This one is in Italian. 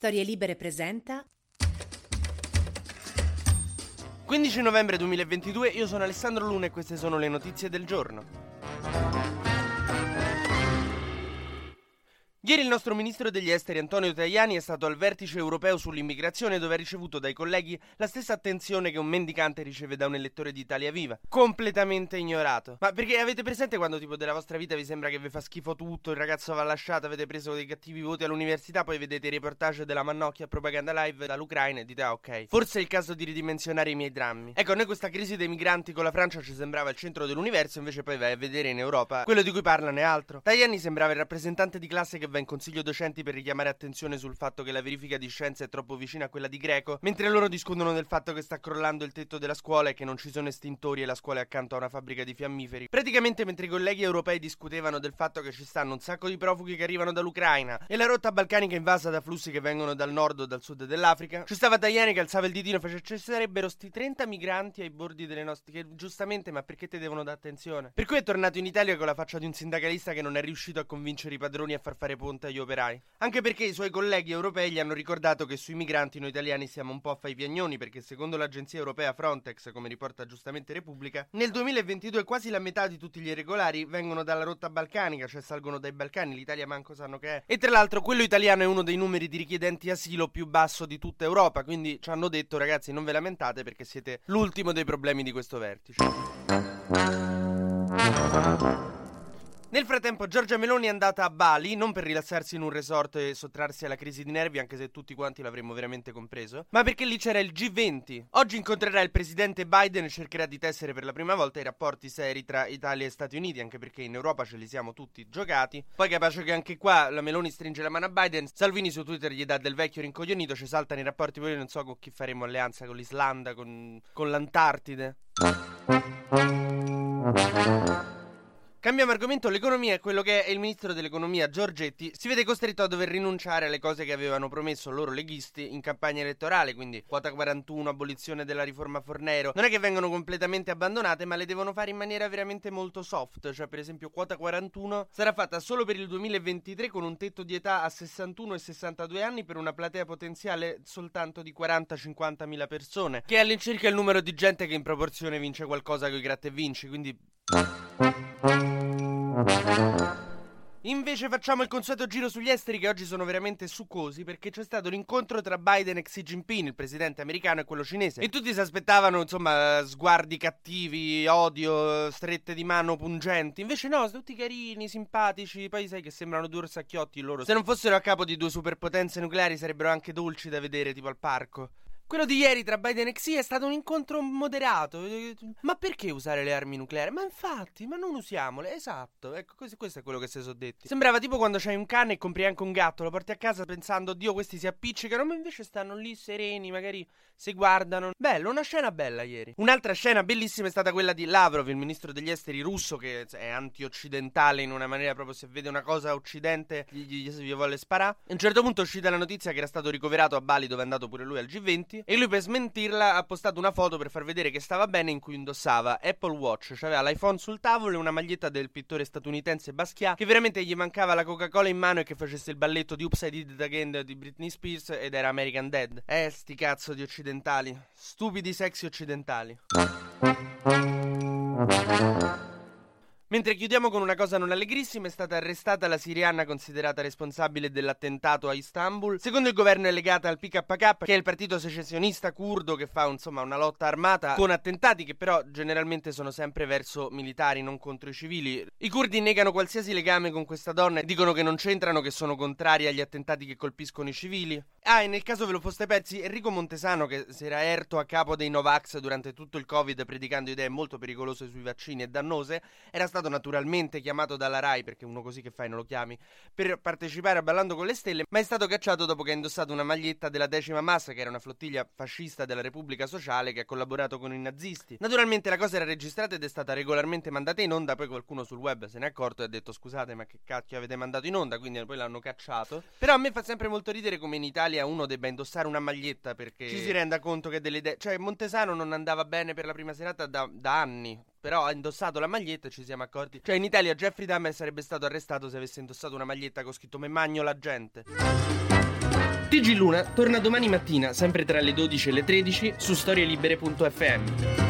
Storie Libere presenta 15 novembre 2022, io sono Alessandro Luna e queste sono le notizie del giorno. Ieri il nostro ministro degli esteri Antonio Tajani è stato al vertice europeo sull'immigrazione dove ha ricevuto dai colleghi la stessa attenzione che un mendicante riceve da un elettore di Italia Viva. Completamente ignorato. Ma perché avete presente quando tipo della vostra vita vi sembra che vi fa schifo tutto, il ragazzo va lasciato, avete preso dei cattivi voti all'università, poi vedete i reportage della Mannocchia propaganda live dall'Ucraina e dite ah ok, forse è il caso di ridimensionare i miei drammi. Ecco, a noi questa crisi dei migranti con la Francia ci sembrava il centro dell'universo, invece poi vai a vedere in Europa quello di cui parlano è altro. Tajani sembrava il rappresentante di classe che va in consiglio docenti per richiamare attenzione sul fatto che la verifica di scienza è troppo vicina a quella di greco, mentre loro discutono del fatto che sta crollando il tetto della scuola e che non ci sono estintori e la scuola è accanto a una fabbrica di fiammiferi. Praticamente mentre i colleghi europei discutevano del fatto che ci stanno un sacco di profughi che arrivano dall'Ucraina e la rotta balcanica invasa da flussi che vengono dal nord o dal sud dell'Africa, ci stava Tajani che alzava il ditino e faceva ci sarebbero sti 30 migranti ai bordi delle nostre che giustamente ma perché te devono dare attenzione? Per cui è tornato in Italia con la faccia di un sindacalista che non è riuscito a convincere i padroni a far fare ponte agli operai. Anche perché i suoi colleghi europei gli hanno ricordato che sui migranti noi italiani siamo un po' fai piagnoni perché secondo l'agenzia europea Frontex, come riporta giustamente Repubblica, nel 2022 quasi la metà di tutti gli irregolari vengono dalla rotta balcanica, cioè salgono dai Balcani, l'Italia manco sanno che è. E tra l'altro quello italiano è uno dei numeri di richiedenti asilo più basso di tutta Europa, quindi ci hanno detto ragazzi non ve lamentate perché siete l'ultimo dei problemi di questo vertice. Nel frattempo Giorgia Meloni è andata a Bali, non per rilassarsi in un resort e sottrarsi alla crisi di nervi, anche se tutti quanti l'avremmo veramente compreso, ma perché lì c'era il G20. Oggi incontrerà il presidente Biden e cercherà di tessere per la prima volta i rapporti seri tra Italia e Stati Uniti, anche perché in Europa ce li siamo tutti giocati. Poi capace che anche qua la Meloni stringe la mano a Biden, Salvini su Twitter gli dà del vecchio rincoglionito, ci saltano i rapporti, poi non so con chi faremo alleanza, con l'Islanda, con, con l'Antartide. Cambiamo argomento, l'economia è quello che è il ministro dell'economia Giorgetti si vede costretto a dover rinunciare alle cose che avevano promesso loro leghisti in campagna elettorale, quindi quota 41, abolizione della riforma Fornero. Non è che vengono completamente abbandonate, ma le devono fare in maniera veramente molto soft, cioè per esempio quota 41 sarà fatta solo per il 2023 con un tetto di età a 61 e 62 anni per una platea potenziale soltanto di 40-50 mila persone, che è all'incirca il numero di gente che in proporzione vince qualcosa con i gratta e vinci, quindi Invece facciamo il consueto giro sugli esteri che oggi sono veramente succosi perché c'è stato l'incontro tra Biden e Xi Jinping, il presidente americano e quello cinese. E tutti si aspettavano, insomma, sguardi cattivi, odio, strette di mano pungenti. Invece no, tutti carini, simpatici, poi sai che sembrano due orsacchiotti loro. Se non fossero a capo di due superpotenze nucleari sarebbero anche dolci da vedere, tipo al parco. Quello di ieri tra Biden e Xi è stato un incontro moderato. Ma perché usare le armi nucleari? Ma infatti, ma non usiamole. Esatto, ecco, questo, è quello che si sono detti. Sembrava tipo quando c'hai un cane e compri anche un gatto, lo porti a casa pensando, Dio, questi si appiccicano, ma invece stanno lì sereni, magari si guardano. Bello, una scena bella ieri. Un'altra scena bellissima è stata quella di Lavrov, il ministro degli esteri russo, che è anti-occidentale in una maniera proprio se vede una cosa occidente gli, gli, gli vuole sparare. A un certo punto è uscita la notizia che era stato ricoverato a Bali dove è andato pure lui al G20 e lui per smentirla ha postato una foto per far vedere che stava bene in cui indossava Apple Watch, cioè aveva l'iPhone sul tavolo e una maglietta del pittore statunitense Basquiat che veramente gli mancava la Coca-Cola in mano e che facesse il balletto di I Did Again di Britney Spears ed era American Dead. Eh, sti cazzo di occidentali. Stupidi sexy occidentali. Mentre chiudiamo con una cosa non allegrissima, è stata arrestata la siriana considerata responsabile dell'attentato a Istanbul. Secondo il governo è legata al PKK, che è il partito secessionista curdo che fa insomma una lotta armata con attentati che però generalmente sono sempre verso militari, non contro i civili. I curdi negano qualsiasi legame con questa donna e dicono che non c'entrano, che sono contrari agli attentati che colpiscono i civili. Ah, e nel caso ve lo foste persi, Enrico Montesano, che si era erto a capo dei Novax durante tutto il Covid predicando idee molto pericolose sui vaccini e dannose, era stato naturalmente chiamato dalla RAI, perché uno così che fai non lo chiami, per partecipare a Ballando con le Stelle, ma è stato cacciato dopo che ha indossato una maglietta della decima massa, che era una flottiglia fascista della Repubblica Sociale che ha collaborato con i nazisti. Naturalmente la cosa era registrata ed è stata regolarmente mandata in onda, poi qualcuno sul web se ne è accorto e ha detto scusate ma che cacchio avete mandato in onda, quindi poi l'hanno cacciato. Però a me fa sempre molto ridere come in Italia Italia uno debba indossare una maglietta perché ci si renda conto che delle idee. Cioè, Montesano non andava bene per la prima serata da, da anni. Però ha indossato la maglietta e ci siamo accorti. Cioè, in Italia Jeffrey Dahmer sarebbe stato arrestato se avesse indossato una maglietta con scritto Me magno la gente. TG Luna torna domani mattina, sempre tra le 12 e le 13, su storielibere.fm.